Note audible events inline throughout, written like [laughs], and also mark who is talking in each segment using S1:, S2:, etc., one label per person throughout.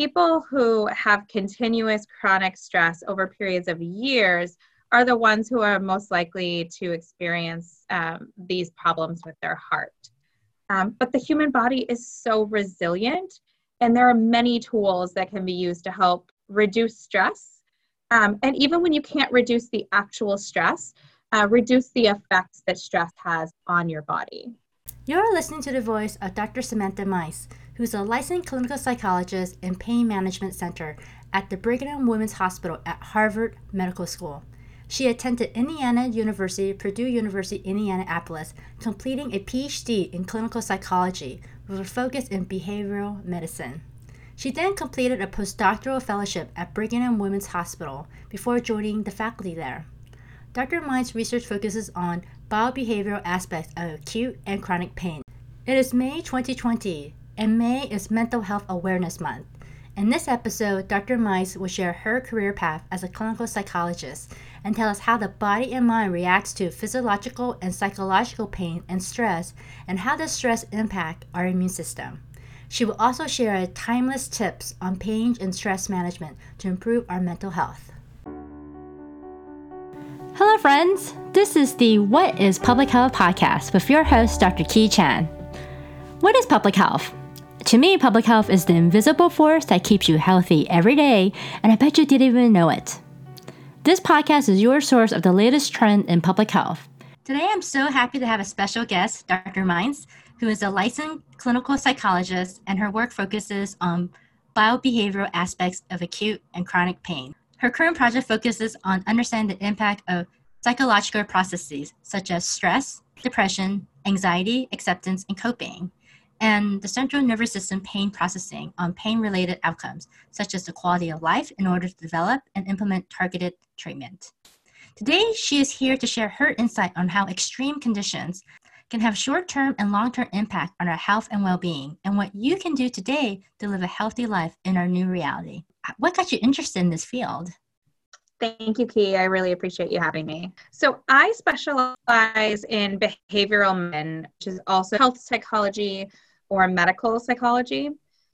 S1: people who have continuous chronic stress over periods of years are the ones who are most likely to experience um, these problems with their heart. Um, but the human body is so resilient, and there are many tools that can be used to help reduce stress. Um, and even when you can't reduce the actual stress, uh, reduce the effects that stress has on your body.
S2: You're listening to the voice of Dr. Samantha Meints, who's a licensed clinical psychologist in pain management center at the Brigham and Women's Hospital at Harvard Medical School. She attended Indiana University, Purdue University, Indianapolis, completing a PhD in clinical psychology with a focus in behavioral medicine. She then completed a postdoctoral fellowship at Brigham and Women's Hospital before joining the faculty there. Dr. Meints' research focuses on biobehavioral aspects of acute and chronic pain. It is May 2020, and May is Mental Health Awareness Month. In this episode, Dr. Meints will share her career path as a clinical psychologist and tell us how the body and mind reacts to physiological and psychological pain and stress and how does stress impact our immune system. She will also share timeless tips on pain and stress management to improve our mental health. Hello, friends. This is the What is Public Health podcast with your host, Dr. Ki Chan. What is public health? To me, public health is the invisible force that keeps you healthy every day, and I bet you didn't even know it. This podcast is your source of the latest trend in public health. Today, I'm so happy to have a special guest, Dr. Meints, who is a licensed clinical psychologist, and her work focuses on biobehavioral aspects of acute and chronic pain. Her current project focuses on understanding the impact of psychological processes such as stress, depression, anxiety, acceptance, and coping and the central nervous system pain processing on pain related outcomes, such as the quality of life, in order to develop and implement targeted treatment. Today, she is here to share her insight on how extreme conditions can have short term and long term impact on our health and well being, and what you can do today to live a healthy life in our new reality. What got you interested in this field?
S1: Thank you, Ki. I really appreciate you having me. So, I specialize in behavioral medicine, which is also health psychology, or medical psychology.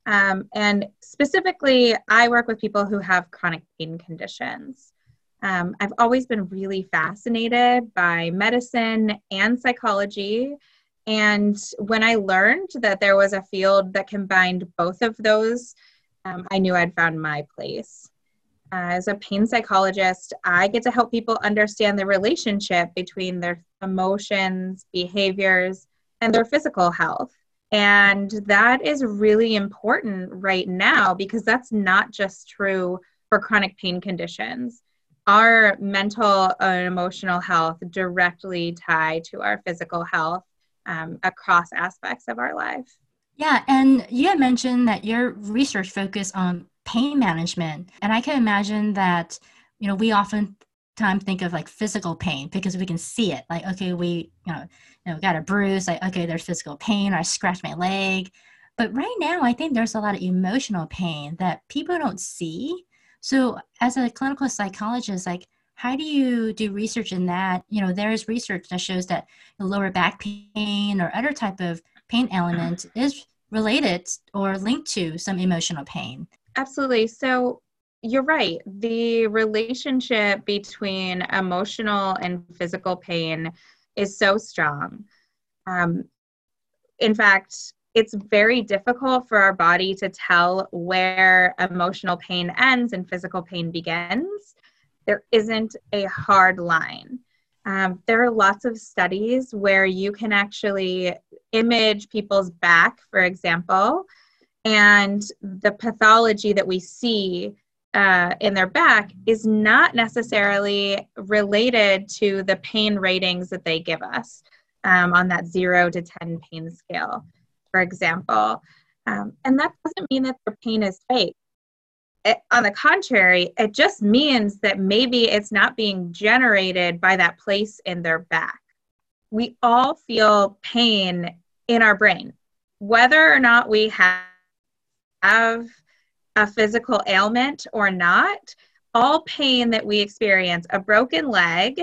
S1: Um, and specifically, I work with people who have chronic pain conditions. Um, I've always been really fascinated by medicine and psychology. And when I learned that there was a field that combined both of those, um, I knew I'd found my place. Uh, as a pain psychologist, I get to help people understand the relationship between their emotions, behaviors, and their physical health. And that is really important right now because that's not just true for chronic pain conditions. Our mental and emotional health directly tie to our physical health um, across aspects of our life.
S2: Yeah, and you had mentioned that your research focused on pain management, and I can imagine that you know we often time think of like physical pain because we can see it. Like, okay, we, you know, you know, got a bruise, like, okay, there's physical pain, or I scratched my leg. But right now, I think there's a lot of emotional pain that people don't see. So, as a clinical psychologist, like, how do you do research in that? You know, there is research that shows that lower back pain or other type of pain element is related or linked to some emotional pain.
S1: Absolutely. So, you're right. The relationship between emotional and physical pain is so strong. Um, in fact, it's very difficult for our body to tell where emotional pain ends and physical pain begins. There isn't a hard line. Um, there are lots of studies where you can actually image people's back, for example, and the pathology that we see uh, in their back is not necessarily related to the pain ratings that they give us um, on that zero to 10 pain scale, for example. Um, and that doesn't mean that their pain is fake. It, on the contrary, it just means that maybe it's not being generated by that place in their back. We all feel pain in our brain, whether or not we have, have a physical ailment or not, all pain that we experience, a broken leg,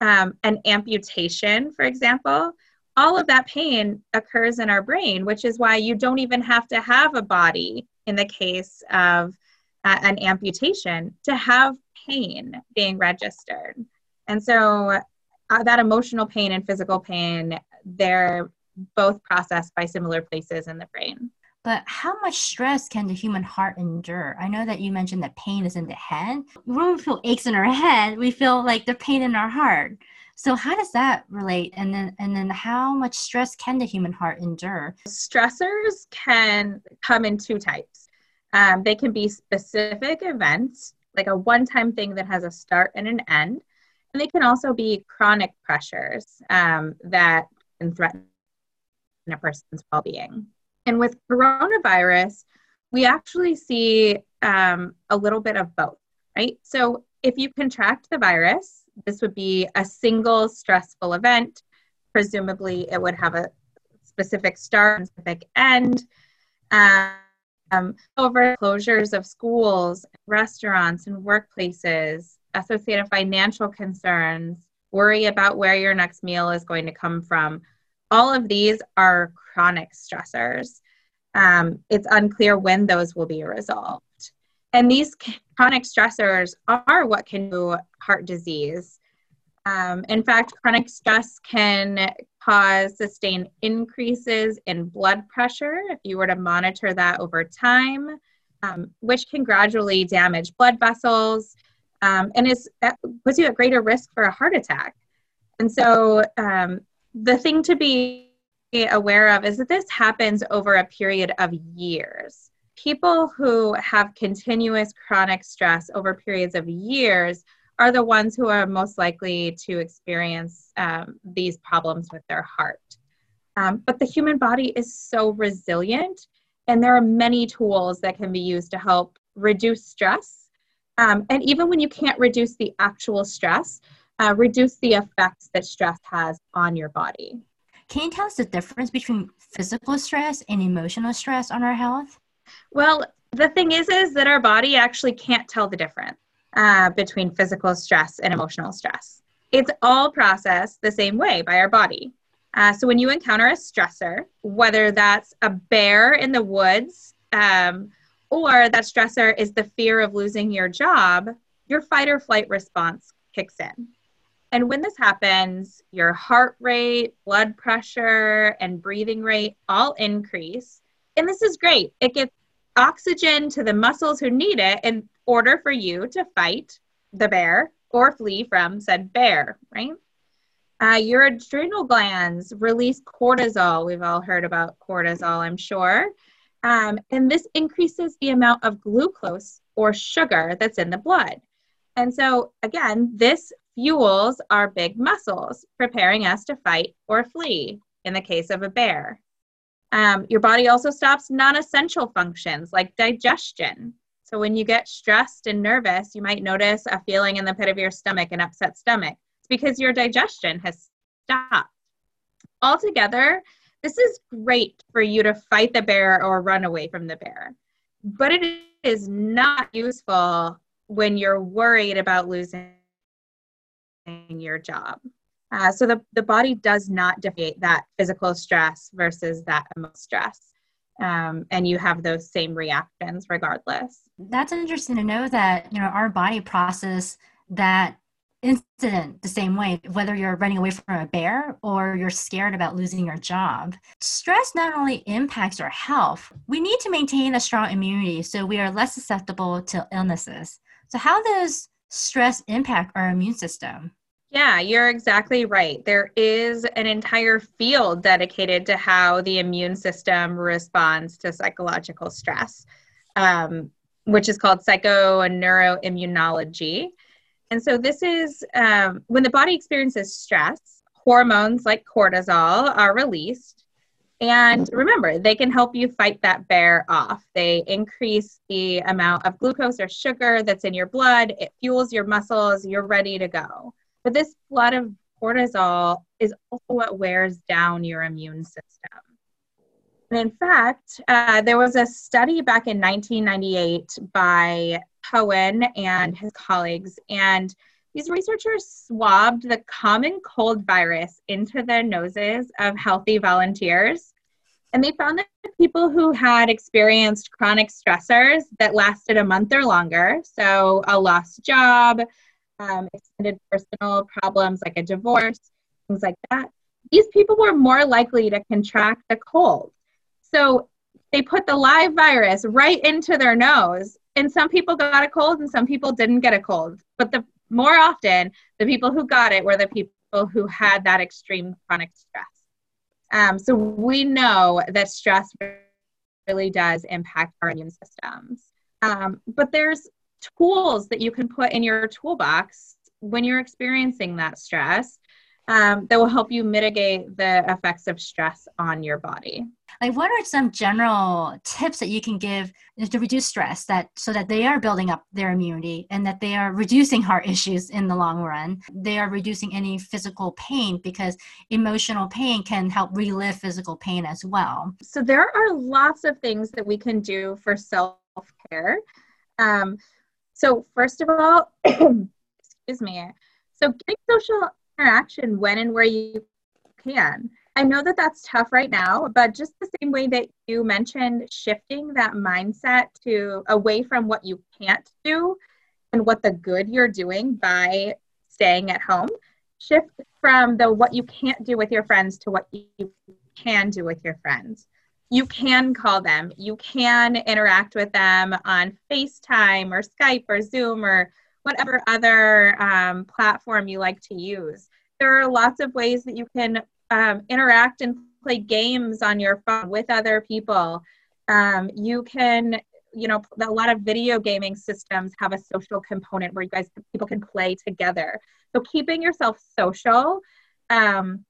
S1: um, an amputation, for example, all of that pain occurs in our brain, which is why you don't even have to have a body in the case of uh, an amputation to have pain being registered. And so uh, that emotional pain and physical pain, they're both processed by similar places in the brain.
S2: But how much stress can the human heart endure? I know that you mentioned that pain is in the head. When we feel aches in our head, we feel like the pain in our heart. So how does that relate? And then and then how much stress can the human heart endure?
S1: Stressors can come in two types. Um, they can be specific events, like a one-time thing that has a start and an end, and they can also be chronic pressures um, that can threaten a person's well-being. And with coronavirus, we actually see um, a little bit of both, right? So if you contract the virus, this would be a single stressful event. Presumably, it would have a specific start and specific end. Um, over closures of schools, restaurants, and workplaces, associated financial concerns, worry about where your next meal is going to come from. All of these are chronic stressors. Um, it's unclear when those will be resolved. And these chronic stressors are what can do heart disease. Um, in fact, chronic stress can cause sustained increases in blood pressure if you were to monitor that over time, um, which can gradually damage blood vessels um, and is uh, puts you at greater risk for a heart attack. And so, um, the thing to be aware of is that this happens over a period of years. People who have continuous chronic stress over periods of years are the ones who are most likely to experience um, these problems with their heart. Um, but the human body is so resilient, and there are many tools that can be used to help reduce stress. Um, and even when you can't reduce the actual stress, uh, reduce the effects that stress has on your body.
S2: Can you tell us the difference between physical stress and emotional stress on our health?
S1: Well, the thing is, is that our body actually can't tell the difference uh, between physical stress and emotional stress. It's all processed the same way by our body. Uh, so when you encounter a stressor, whether that's a bear in the woods um, or that stressor is the fear of losing your job, your fight or flight response kicks in. And when this happens, your heart rate, blood pressure, and breathing rate all increase. And this is great. It gets oxygen to the muscles who need it in order for you to fight the bear or flee from said bear, right? Uh, your adrenal glands release cortisol. We've all heard about cortisol, I'm sure. Um, and this increases the amount of glucose or sugar that's in the blood. And so, again, this fuels our big muscles, preparing us to fight or flee in the case of a bear. Um, your body also stops non essential functions like digestion. So, when you get stressed and nervous, you might notice a feeling in the pit of your stomach, an upset stomach. It's because your digestion has stopped. Altogether, this is great for you to fight the bear or run away from the bear, but it is not useful when you're worried about losing your job. Uh, so the, the body does not differentiate that physical stress versus that emotional stress. Um, and you have those same reactions regardless.
S2: That's interesting to know that, you know, our body process that incident the same way, whether you're running away from a bear or you're scared about losing your job. Stress not only impacts our health, we need to maintain a strong immunity so we are less susceptible to illnesses. So, how does stress impact our immune system?
S1: Yeah, you're exactly right. There is an entire field dedicated to how the immune system responds to psychological stress, um, which is called psychoneuroimmunology. And so, this is um, when the body experiences stress, hormones like cortisol are released. And remember, they can help you fight that bear off. They increase the amount of glucose or sugar that's in your blood, it fuels your muscles, you're ready to go. But this flood of cortisol is also what wears down your immune system. And in fact, uh, there was a study back in 1998 by Cohen and his colleagues, and these researchers swabbed the common cold virus into the noses of healthy volunteers. And they found that people who had experienced chronic stressors that lasted a month or longer, so a lost job, um, extended personal problems like a divorce, things like that, these people were more likely to contract the cold. So they put the live virus right into their nose, and some people got a cold and some people didn't get a cold. But the more often, the people who got it were the people who had that extreme chronic stress. Um, so we know that stress really does impact our immune systems. Um, but there's tools that you can put in your toolbox when you're experiencing that stress um, that will help you mitigate the effects of stress on your body.
S2: Like, what are some general tips that you can give to reduce stress that so that they are building up their immunity and that they are reducing heart [laughs] issues in the long run? They are reducing any physical pain because emotional pain can help relive physical pain as well.
S1: So, there are lots of things that we can do for self care. Um, so, first of all, [coughs] excuse me. So, getting social interaction when and where you can. I know that that's tough right now, but just the same way that you mentioned shifting that mindset to away from what you can't do and what the good you're doing by staying at home, shift from the what you can't do with your friends to what you can do with your friends. You can call them, you can interact with them on FaceTime or Skype or Zoom or whatever other um, platform you like to use. There are lots of ways that you can um, interact and play games on your phone with other people. Um, you can, you know, a lot of video gaming systems have a social component where you guys people can play together. So keeping yourself social, um,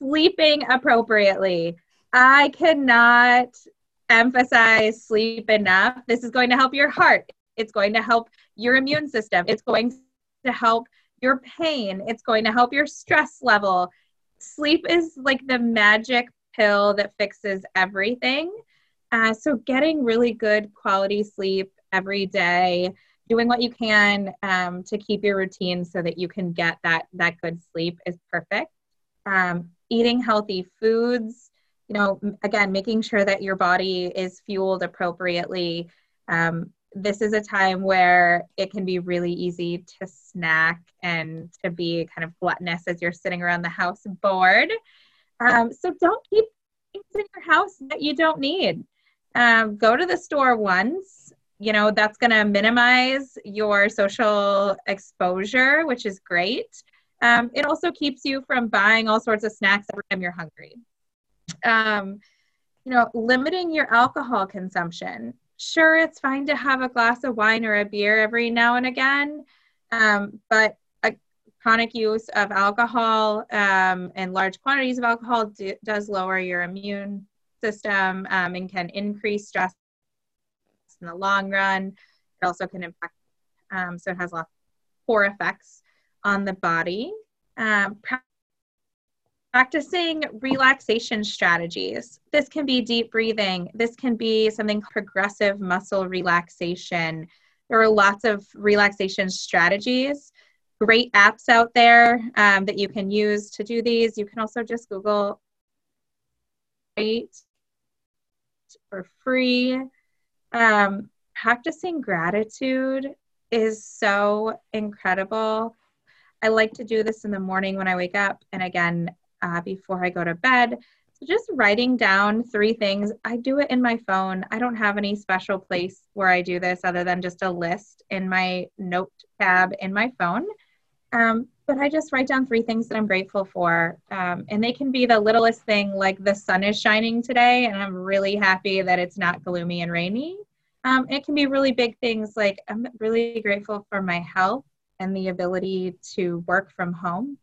S1: sleeping appropriately. I cannot emphasize sleep enough. This is going to help your heart. It's going to help your immune system. It's going to help your pain. It's going to help your stress level. Sleep is like the magic pill that fixes everything. Uh, so, getting really good quality sleep every day, doing what you can um, to keep your routine so that you can get that that good sleep is perfect. Um, eating healthy foods, you know, again, making sure that your body is fueled appropriately. Um, this is a time where it can be really easy to snack and to be kind of gluttonous as you're sitting around the house bored. Um, so don't keep things in your house that you don't need. Um, go to the store once. You know, that's going to minimize your social exposure, which is great. Um, it also keeps you from buying all sorts of snacks every time you're hungry. Um, you know, limiting your alcohol consumption sure, it's fine to have a glass of wine or a beer every now and again, um, but a chronic use of alcohol um, and large quantities of alcohol do, does lower your immune system um, and can increase stress in the long run. It also can impact, um, so it has lots of poor effects on the body. Um, practicing relaxation strategies. This can be deep breathing. This can be something progressive muscle relaxation. There are lots of relaxation strategies. Great apps out there um, that you can use to do these. You can also just Google right for free. Um, practicing gratitude is so incredible. I like to do this in the morning when I wake up. And again, uh, before I go to bed. So just writing down three things. I do it in my phone. I don't have any special place where I do this other than just a list in my note tab in my phone. Um, but I just write down three things that I'm grateful for. Um, and they can be the littlest thing, like the sun is shining today, and I'm really happy that it's not gloomy and rainy. Um, it can be really big things like I'm really grateful for my health and the ability to work from home.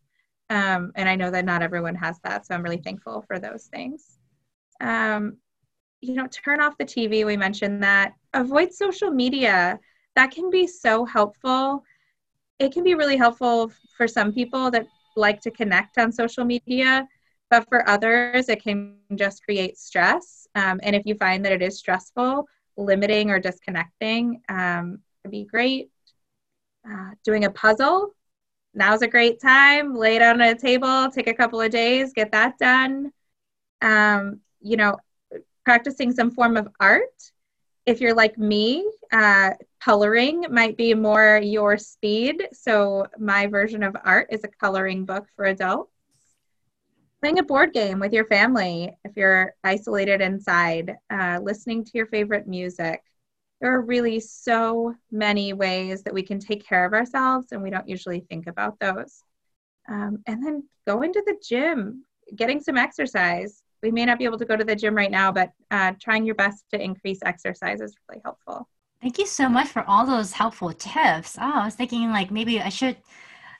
S1: Um, and I know that not everyone has that, so I'm really thankful for those things. Um, you know, turn off the TV. We mentioned that. Avoid social media. That can be so helpful. It can be really helpful for some people that like to connect on social media, but for others, it can just create stress. Um, and if you find that it is stressful, limiting or disconnecting um, would be great. Uh, doing a puzzle now's a great time. Lay it on a table, take a couple of days, get that done. Um, you know, practicing some form of art. If you're like me, uh, coloring might be more your speed. So, my version of art is a coloring book for adults. Playing a board game with your family if you're isolated inside, uh, listening to your favorite music. There are really so many ways that we can take care of ourselves, and we don't usually think about those. Um, and then going to the gym, getting some exercise. We may not be able to go to the gym right now, but uh, trying your best to increase exercise is really helpful.
S2: Thank you so much for all those helpful tips. Oh, I was thinking like maybe I should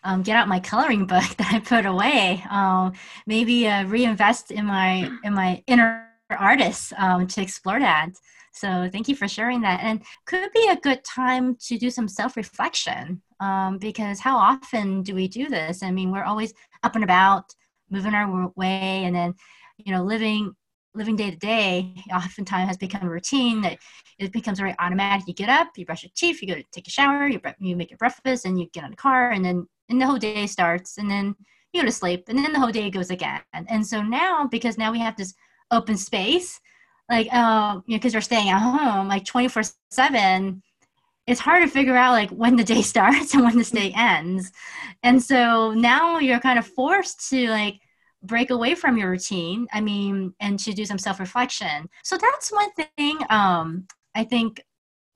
S2: um, get out my coloring book [laughs] that I put away. Um, maybe uh, reinvest in my in my inner artist um, to explore that. So thank you for sharing that. And could be a good time to do some self reflection um, because how often do we do this? I mean, we're always up and about, moving our way, and then you know living living day to day oftentimes has become a routine that it becomes very automatic. You get up, you brush your teeth, you go to take a shower, you, you make your breakfast, and you get on the car, and then and the whole day starts, and then you go to sleep, and then the whole day goes again. And so now, because now we have this open space, like uh, you know, because we're staying at home, like twenty four seven, it's hard to figure out like when the day [laughs] starts and when the day ends. And so now you're kind of forced to like break away from your routine i mean and to do some self-reflection so that's one thing um, i think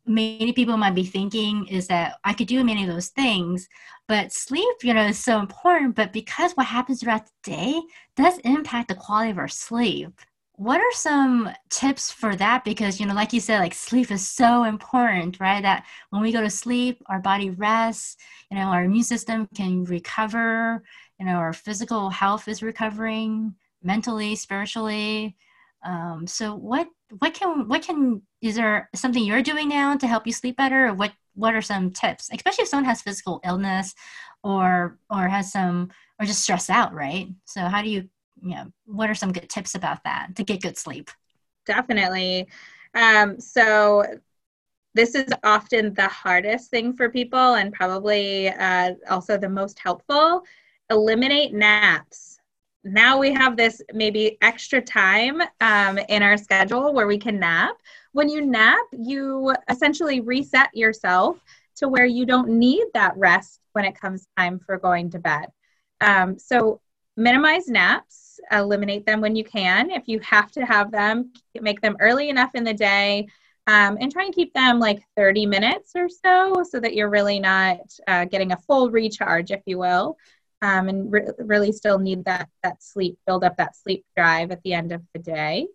S2: many people might be thinking is that i could do many of those things but sleep you know is so important but because what happens throughout the day does impact the quality of our sleep what are some tips for that? Because you know like you said like sleep is so important right? That when we go to sleep our body rests you know our immune system can recover you know our physical health is recovering mentally spiritually. Um, so what what can what can is there something you're doing now to help you sleep better? Or what what are some tips? Especially if someone has physical illness or or has some or just stressed out right? So how do you you know what are some good tips about that to get good sleep
S1: definitely um, so this is often the hardest thing for people and probably uh, also the most helpful eliminate naps. Now we have this maybe extra time um, in our schedule where we can nap. When you nap, you essentially reset yourself to where you don't need that rest when it comes time for going to bed. Um, so minimize naps, eliminate them when you can. If you have to have them, make them early enough in the day. Um, and try and keep them like 30 minutes or so so that you're really not uh, getting a full recharge, if you will um, and re- really still need that that sleep, build up that sleep drive at the end of the day.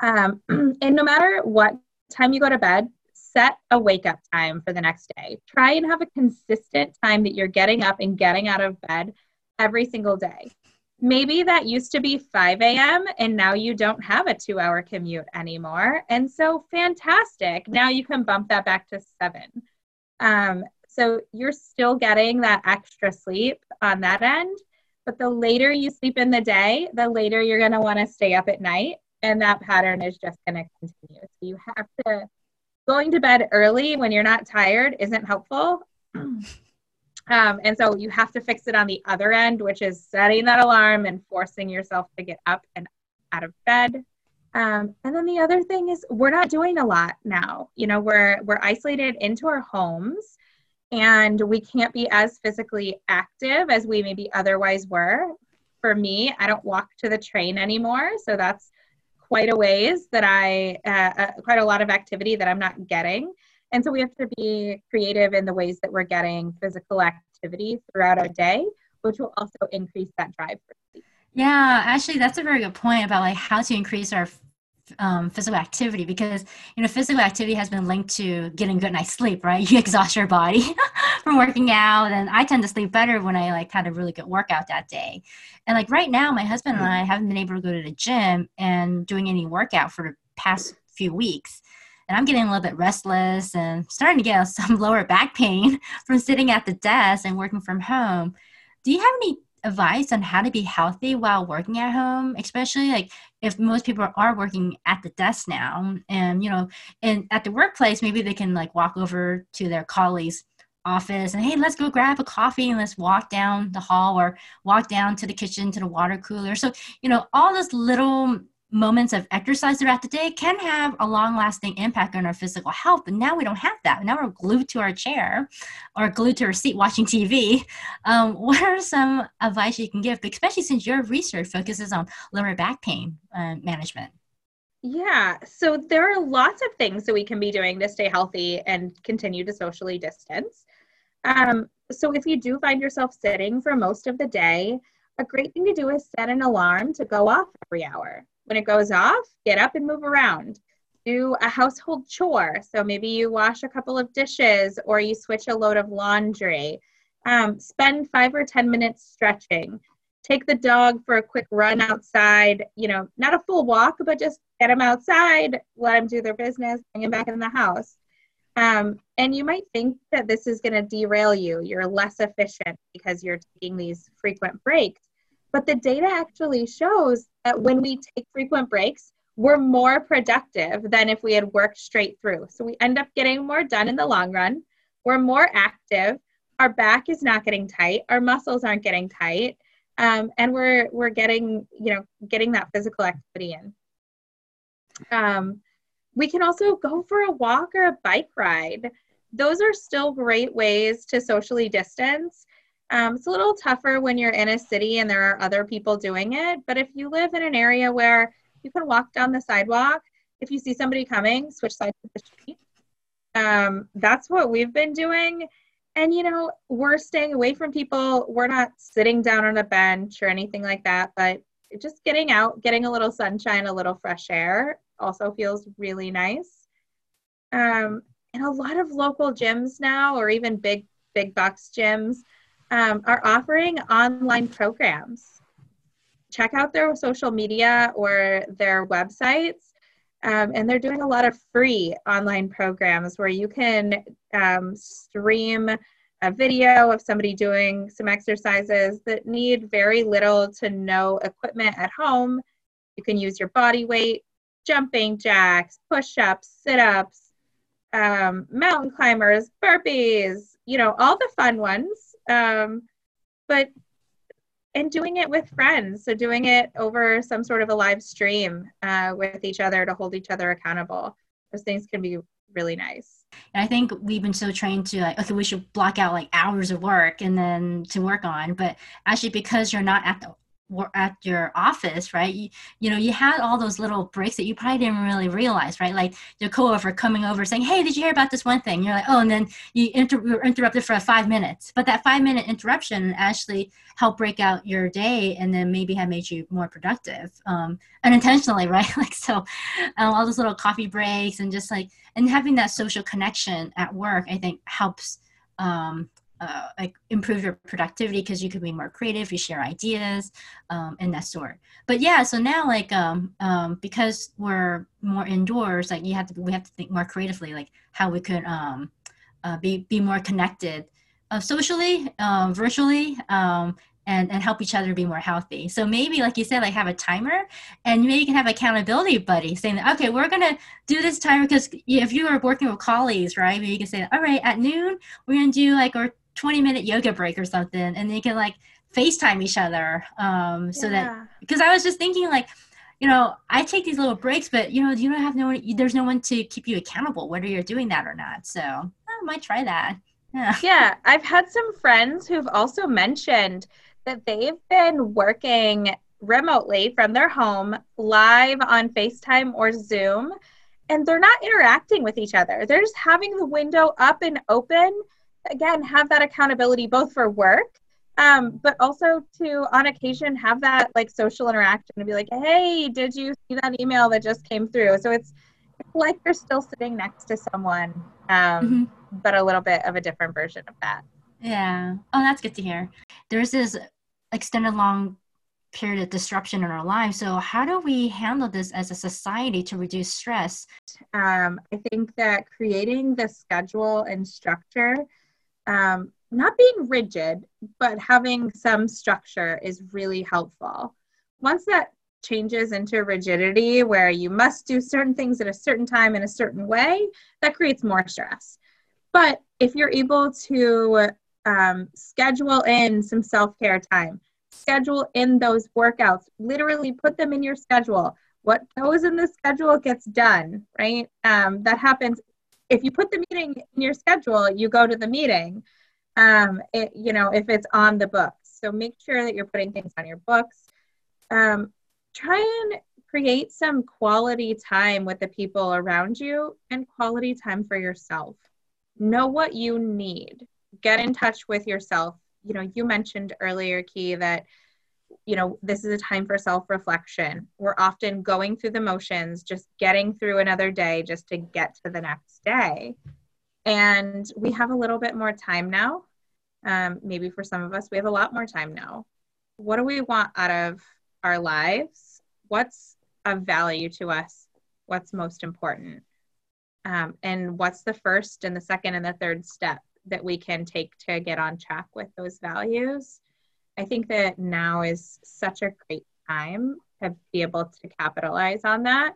S1: Um, [clears throat] and no matter what time you go to bed, set a wake up time for the next day. Try and have a consistent time that you're getting up and getting out of bed every single day. Maybe that used to be 5 a.m. and now you don't have a two hour commute anymore. And so, fantastic. Now you can bump that back to 7. Um, so you're still getting that extra sleep on that end. But the later you sleep in the day, the later you're going to want to stay up at night. And that pattern is just going to continue. So you have to, going to bed early when you're not tired isn't helpful. [clears throat] Um, and so you have to fix it on the other end, which is setting that alarm and forcing yourself to get up and out of bed. Um, and then the other thing is we're not doing a lot now. You know, we're we're isolated into our homes and we can't be as physically active as we maybe otherwise were. For me, I don't walk to the train anymore, so that's quite a ways that I, uh, uh, quite a lot of activity that I'm not getting. And so we have to be creative in the ways that we're getting physical activity throughout our day, which will also increase that drive for sleep.
S2: Yeah, actually, that's a very good point about like how to increase our um, physical activity because you know physical activity has been linked to getting good night's sleep right? [laughs] You exhaust your body [laughs] from working out and i tend to sleep better when i like had a really good workout that day. And like right now my husband and i haven't been able to go to the gym and doing any workout for the past few weeks and i'm getting a little bit restless and starting to get [laughs] some lower back pain [laughs] from sitting at the desk and working from home. Do you have any advice on how to be healthy while working at home especially like if most people are working at the desk now? And you know and at the workplace maybe they can like walk over to their colleagues office and hey let's go grab a coffee and let's walk down the hall or walk down to the kitchen to the water cooler. So you know all those little moments of exercise throughout the day can have a long lasting impact on our physical health. But now we don't have that. Now we're glued to our chair or glued to our seat watching TV. Um, [laughs] what are some advice you can give, especially since your research focuses on lower back pain uh, management?
S1: Yeah, so there are lots of things that we can be doing to stay healthy and continue to socially distance. Um, so if you do find yourself sitting for most of the day, a great thing to do is set an alarm to go off every hour. When it goes off, get up and move around. Do a household chore. So maybe you wash a couple of dishes or you switch a load of laundry. Um, spend five or 10 minutes stretching. Take the dog for a quick run outside, you know, not a full walk, but just get them outside, let them do their business, bring them back in the house. Um, and you might think that this is going to derail you. You're less efficient because you're taking these frequent breaks. But the data actually shows that when we take frequent breaks, we're more productive than if we had worked straight through. So we end up getting more done in the long run. We're more active. Our back is not getting tight. Our muscles aren't getting tight. Um, and we're we're getting you know getting that physical activity in. Um, we can also go for a walk or a bike ride. Those are still great ways to socially distance um, it's a little tougher when you're in a city and there are other people doing it. But if you live in an area where you can walk down the sidewalk, if you see somebody coming, switch sides of the street. Um, that's what we've been doing. And, you know, we're staying away from people. We're not sitting down on a bench or anything like that, but just getting out, getting a little sunshine, a little fresh air also feels really nice. Um, and a lot of local gyms now, or even big, big box gyms, um, are offering online programs. Check out their social media or their websites. Um, and they're doing a lot of free online programs where you can um, stream a video of somebody doing some exercises that need very little to no equipment at home. You can use your body weight, jumping jacks, push ups, sit ups, um, mountain climbers, burpees, you know, all the fun ones um, but and doing it with friends. So doing it over some sort of a live stream uh, with each other to hold each other accountable. Those things can be really nice.
S2: And i think we've been so trained to like okay we should block out like hours of work and then to work on. But actually because you're not at the at your office, right? You, you know, you had all those little breaks that you probably didn't really realize, right? Like your coworker coming over saying, "Hey, did you hear about this one thing?" You're like, "Oh," and then you inter- were interrupted for five minutes. But that five minute interruption actually helped break out your day, and then maybe have made you more productive, um, unintentionally, [laughs] right? like so, um, all those little coffee breaks and just like and having that social connection at work, I think helps. Um, uh, like improve your productivity because you could be more creative you share ideas um, and that sort but yeah so now like um, um, because we're more indoors like you have to we have to think more creatively like how we could um, uh, be be more connected uh, socially uh, virtually um, and, and help each other be more healthy. So maybe, like you said, like have a timer, and maybe you can have accountability buddy saying, that, okay, we're gonna do this timer because if you are working with colleagues, right? Maybe you can say, all right, at noon we're gonna do like our 20 minute yoga break or something and they can like FaceTime each other. Um, so yeah. that, because I was just thinking like, you know, I take these little breaks, but you know, you don't have no one, there's no one to keep you accountable whether you're doing that or not. So I might try that.
S1: Yeah. [laughs] yeah. I've had some friends who've also mentioned that they've been working remotely from their home live on FaceTime or Zoom and they're not interacting with each other. They're just having the window up and open again have that accountability both for work um, but also to on occasion have that like social interaction and be like hey did you see that email that just came through? So it's, it's like you're still sitting next to someone um, mm-hmm. but a little bit of a different version of that.
S2: Yeah. Oh that's good to hear. There's this extended long period of disruption in our lives so how do we handle this as a society to reduce stress?
S1: Um, i think that creating the schedule and structure um, not being rigid, but having some structure is really helpful. Once that changes into rigidity where you must do certain things at a certain time in a certain way, that creates more stress. But if you're able to um, schedule in some self care time, schedule in those workouts, literally put them in your schedule. What goes in the schedule gets done, right? Um, that happens. If you put the meeting in your schedule, you go to the meeting. Um, it, you know, if it's on the books. So make sure that you're putting things on your books. Um, try and create some quality time with the people around you and quality time for yourself. Know what you need. Get in touch with yourself. You know, you mentioned earlier, Ki, that you know this is a time for self-reflection. We're often going through the motions just getting through another day just to get to the next day. And we have a little bit more time now. Um, maybe for some of us we have a lot more time now. What do we want out of our lives? What's of value to us? What's most important? Um, and what's the first and the second and the third step that we can take to get on track with those values i think that now is such a great time to be able to capitalize on that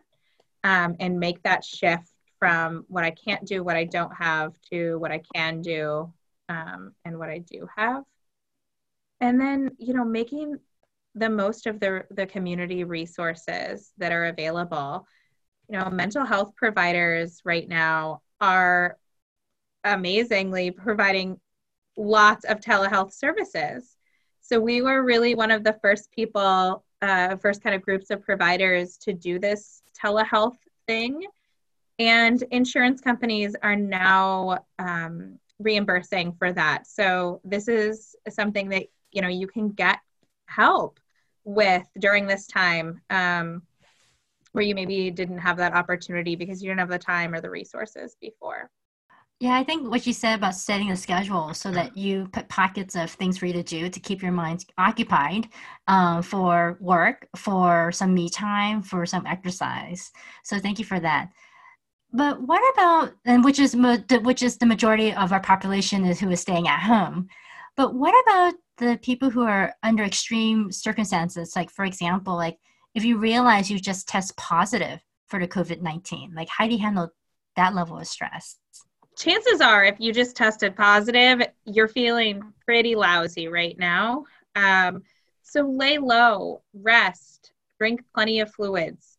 S1: um, and make that shift from what i can't do what i don't have to what i can do um, and what i do have and then you know making the most of the, the community resources that are available. You know, mental health providers right now are amazingly providing lots of telehealth services. So we were really one of the first people, uh, first kind of groups of providers to do this telehealth thing. And insurance companies are now um, reimbursing for that. So this is something that you know you can get help with during this time um, where you maybe didn't have that opportunity because you didn't have the time or the resources before?
S2: Yeah, I think what you said about setting a schedule so that you put pockets of things for you to do to keep your mind occupied um, for work, for some me time, for some exercise. So thank you for that. But what about and which is which is the majority of our population is who is staying at home. But what about the people who are under extreme circumstances, like for example, like if you realize you just test positive for the COVID 19, like how do you handle that level of stress?
S1: Chances are, if you just tested positive, you're feeling pretty lousy right now. Um, so lay low, rest, drink plenty of fluids.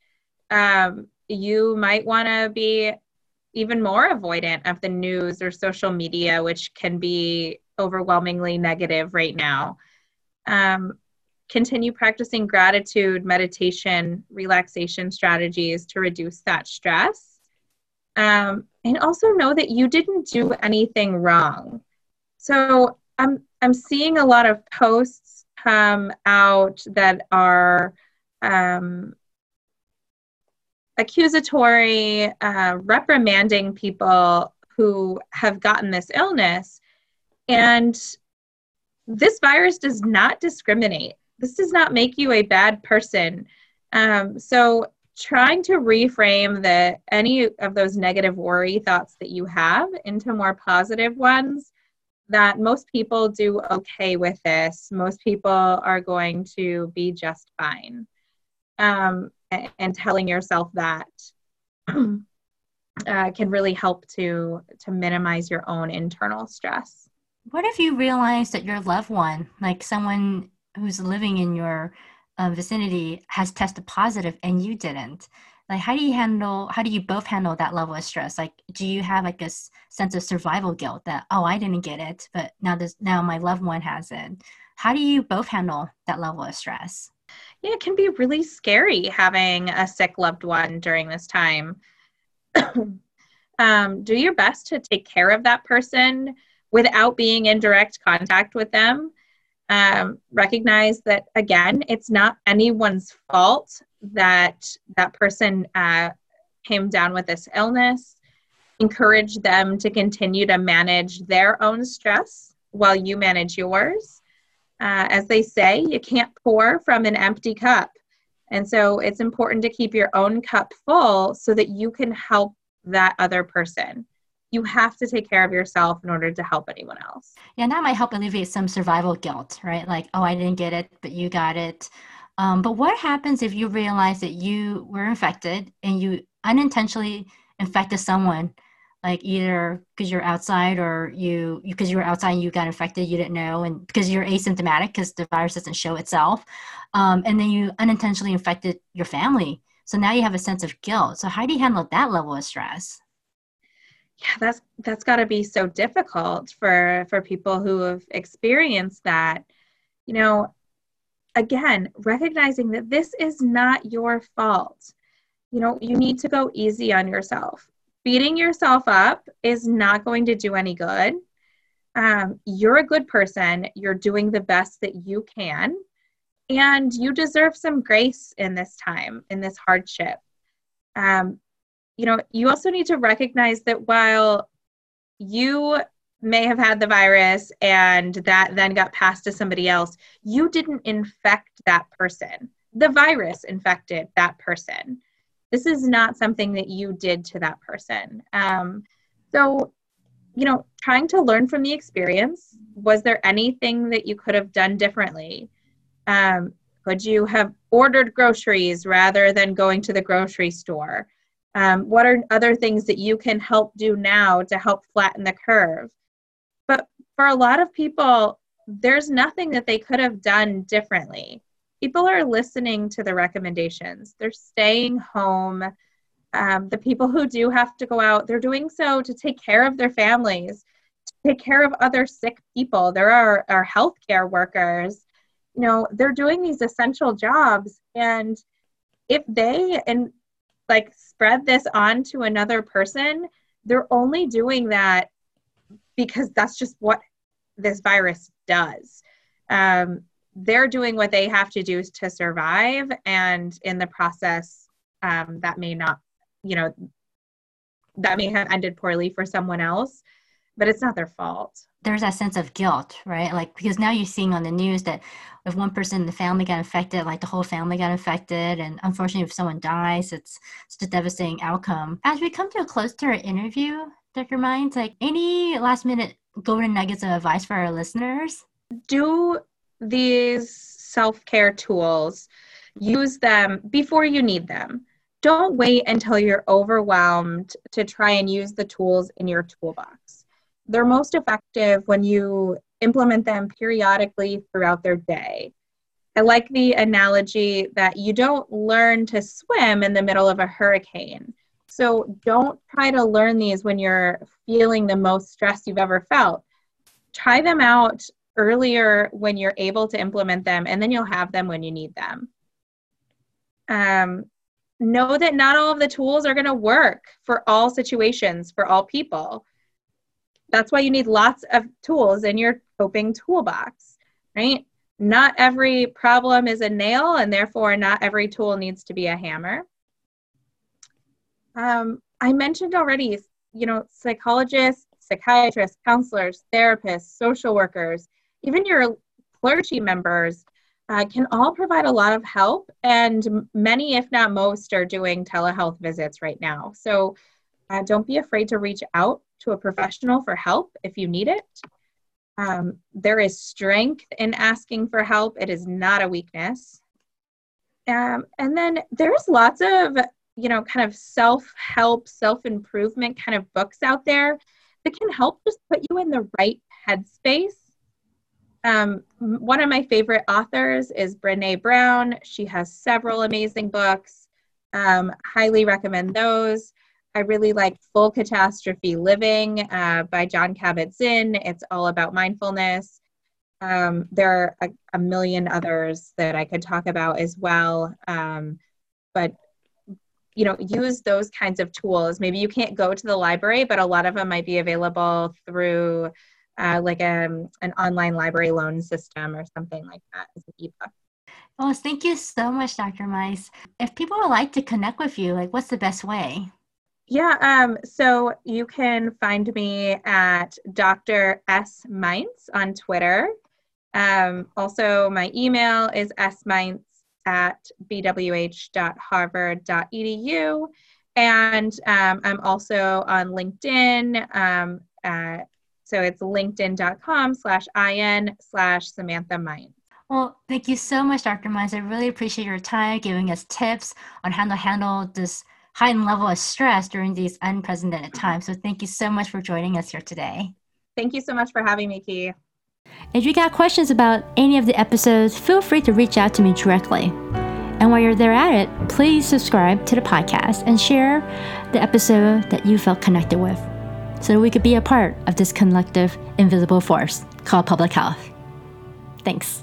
S1: Um, you might want to be even more avoidant of the news or social media, which can be overwhelmingly negative right now. Um, continue practicing gratitude, meditation, relaxation strategies to reduce that stress. Um, and also know that you didn't do anything wrong. So I'm I'm seeing a lot of posts come out that are um, accusatory, uh, reprimanding people who have gotten this illness and this virus does not discriminate. This does not make you a bad person. Um, so, trying to reframe the any of those negative worry thoughts that you have into more positive ones that most people do okay with this. Most people are going to be just fine. Um, and, and, telling yourself that [clears throat] uh, can really help to to minimize your own internal stress.
S2: What if you realize that your loved one, like someone who's living in your uh, vicinity, has tested positive and you didn't? Like, how do you handle? How do you both handle that level of stress? Like, do you have like a s- sense of survival guilt that oh, I didn't get it, but now this now my loved one has it? How do you both handle that level of stress?
S1: Yeah, it can be really scary having a sick loved one during this time. [clears throat] um, do your best to take care of that person without being in direct contact with them. Um, recognize that again, it's not anyone's fault that that person uh, came down with this illness. Encourage them to continue to manage their own stress while you manage yours. Uh, as they say, you can't pour from an empty cup. And so it's important to keep your own cup full so that you can help that other person you have to take care of yourself in order to help anyone else.
S2: Yeah, that might help alleviate some survival guilt, right? Like, oh, I didn't get it, but you got it. Um, but what happens if you realize that you were infected and you unintentionally infected someone like either because you're outside or you because you were outside and you got infected you didn't know and because you're asymptomatic because the virus doesn't show itself um, and then you unintentionally infected your family so now you have a sense of guilt so how do you handle that level of stress
S1: yeah that's that's got to be so difficult for for people who have experienced that you know again recognizing that this is not your fault you know you need to go easy on yourself beating yourself up is not going to do any good. Um, you're a good person. You're doing the best that you can. And you deserve some grace in this time, in this hardship. Um, you know, you also need to recognize that while you may have had the virus and that then got passed to somebody else, you didn't infect that person. The virus infected that person. This is not something that you did to that person. Um, so you know trying to learn from the experience was there anything that you could have done differently? Um, could you have ordered groceries rather than going to the grocery store um, what are other things that you can help do now to help flatten the curve but for a lot of people there's nothing that they could have done differently people are listening to the recommendations. They're staying home. Um, the people who do have to go out, they're doing so to take care of their families, to take care of other sick people. There are, are healthcare workers. You know, they're doing these essential jobs. And if they and like spread this on to another person, they're only doing that because that's just what this virus does. Um, they're doing what they have to do to survive and in the process um, that may not you know that may have ended poorly for someone else but it's not their fault.
S2: There's that sense of guilt right? Like because now you're seeing on the news that if one person in the family got infected like the whole family got infected and unfortunately if someone dies it's it's a devastating outcome. As we come to a close to our interview dr. Meints like any last minute golden nuggets of advice for our listeners?
S1: Do these self care tools, use them before you need them. Don't wait until you're overwhelmed to try and use the tools in your toolbox. They're most effective when you implement them periodically throughout their day. I like the analogy that you don't learn to swim in the middle of a hurricane. So don't try to learn these when you're feeling the most stress you've ever felt. Try them out earlier when you're able to implement them, and then you'll have them when you need them. Um, know that not all of the tools are going to work for all situations, for all people. That's why you need lots of tools in your coping toolbox, right? Not every problem is a nail, and therefore, not every tool needs to be a hammer. Um, I mentioned already, you know, psychologists, psychiatrists, counselors, therapists, social workers, even your clergy members uh, can all provide a lot of help, and many, if not most, are doing telehealth visits right now. So uh, don't be afraid to reach out to a professional for help if you need it. Um, there is strength in asking for help, it is not a weakness. Um, and then there's lots of, you know, kind of self help, self improvement kind of books out there that can help just put you in the right headspace um, one of my favorite authors is Brene Brown. She has several amazing books. Um, highly recommend those. I really like Full Catastrophe Living uh, by Jon Kabat-Zinn. It's all about mindfulness. Um, there are a, a, million others that I could talk about as well. Um, but you know, use those kinds of tools. Maybe you can't go to the library, but a lot of them might be available through uh, like a, um, an online library loan system or something like that as an ebook.
S2: Well, thank you so much, Dr. Meints. If people would like to connect with you, like what's the best way?
S1: Yeah, um, so you can find me at Dr. S. Meints on Twitter. Um, also, my email is smeints at bwh.harvard.edu. And um, I'm also on LinkedIn um, at so it's linkedin.com slash in slash Samantha Meints.
S2: Well, thank you so much, Dr. Meints. I really appreciate your time giving us tips on how to handle this heightened level of stress during these unprecedented times. So thank you so much for joining us here today.
S1: Thank you so much for having me, Ki.
S2: If you got questions about any of the episodes, feel free to reach out to me directly. And while you're there at it, please subscribe to the podcast and share the episode that you felt connected with so we could be a part of this collective invisible force called public health. Thanks.